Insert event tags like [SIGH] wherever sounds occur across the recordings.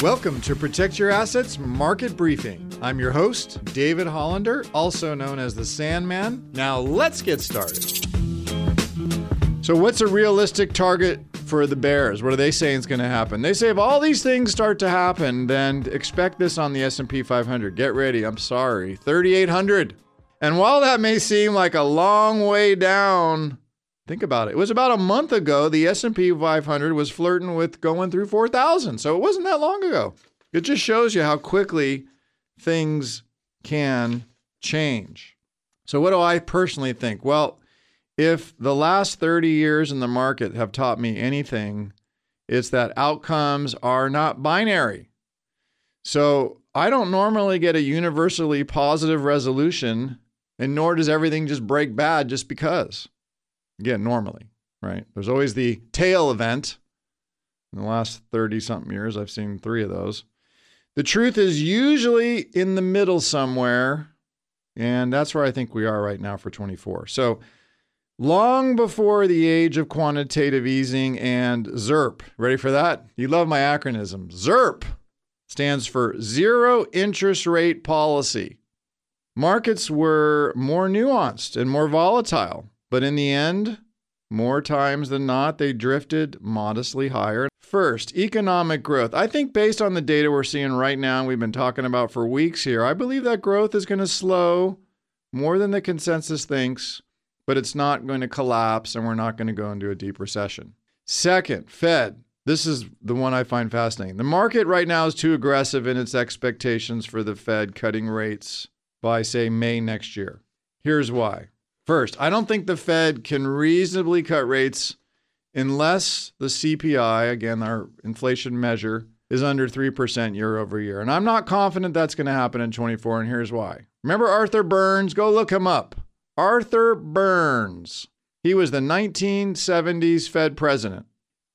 Welcome to Protect Your Assets Market Briefing. I'm your host, David Hollander, also known as the Sandman. Now let's get started. So, what's a realistic target for the Bears? What are they saying is going to happen? They say if all these things start to happen, then expect this on the S&P 500. Get ready. I'm sorry, 3,800. And while that may seem like a long way down, think about it. It was about a month ago the S&P 500 was flirting with going through 4,000. So it wasn't that long ago. It just shows you how quickly things can change. So what do I personally think? Well, if the last 30 years in the market have taught me anything, it's that outcomes are not binary. So I don't normally get a universally positive resolution and nor does everything just break bad just because. Again, normally, right? There's always the tail event. In the last 30 something years, I've seen three of those. The truth is usually in the middle somewhere. And that's where I think we are right now for 24. So, long before the age of quantitative easing and ZIRP, ready for that? You love my acronym. ZIRP stands for Zero Interest Rate Policy. Markets were more nuanced and more volatile, but in the end, more times than not, they drifted modestly higher. First, economic growth. I think based on the data we're seeing right now, and we've been talking about for weeks here, I believe that growth is going to slow more than the consensus thinks, but it's not going to collapse and we're not going to go into a deep recession. Second, Fed. This is the one I find fascinating. The market right now is too aggressive in its expectations for the Fed cutting rates by, say, May next year. Here's why. First, I don't think the Fed can reasonably cut rates unless the CPI, again, our inflation measure, is under 3% year over year. And I'm not confident that's going to happen in 24, and here's why. Remember Arthur Burns? Go look him up. Arthur Burns. He was the 1970s Fed president.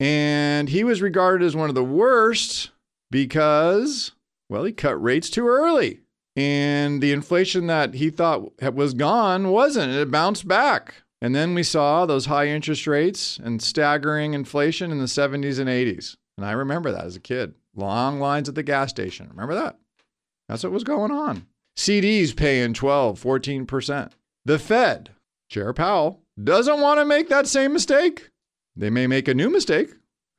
And he was regarded as one of the worst because, well, he cut rates too early and the inflation that he thought was gone wasn't. It bounced back. And then we saw those high interest rates and staggering inflation in the 70s and 80s. And I remember that as a kid. Long lines at the gas station. Remember that? That's what was going on. CDs paying 12, 14%. The Fed, Chair Powell, doesn't want to make that same mistake. They may make a new mistake. [LAUGHS]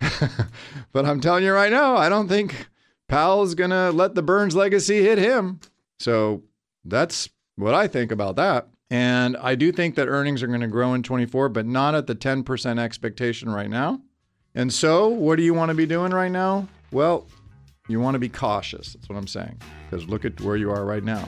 but I'm telling you right now, I don't think Powell's going to let the Burns legacy hit him. So that's what I think about that. And I do think that earnings are going to grow in 24, but not at the 10% expectation right now. And so, what do you want to be doing right now? Well, you want to be cautious. That's what I'm saying. Because look at where you are right now.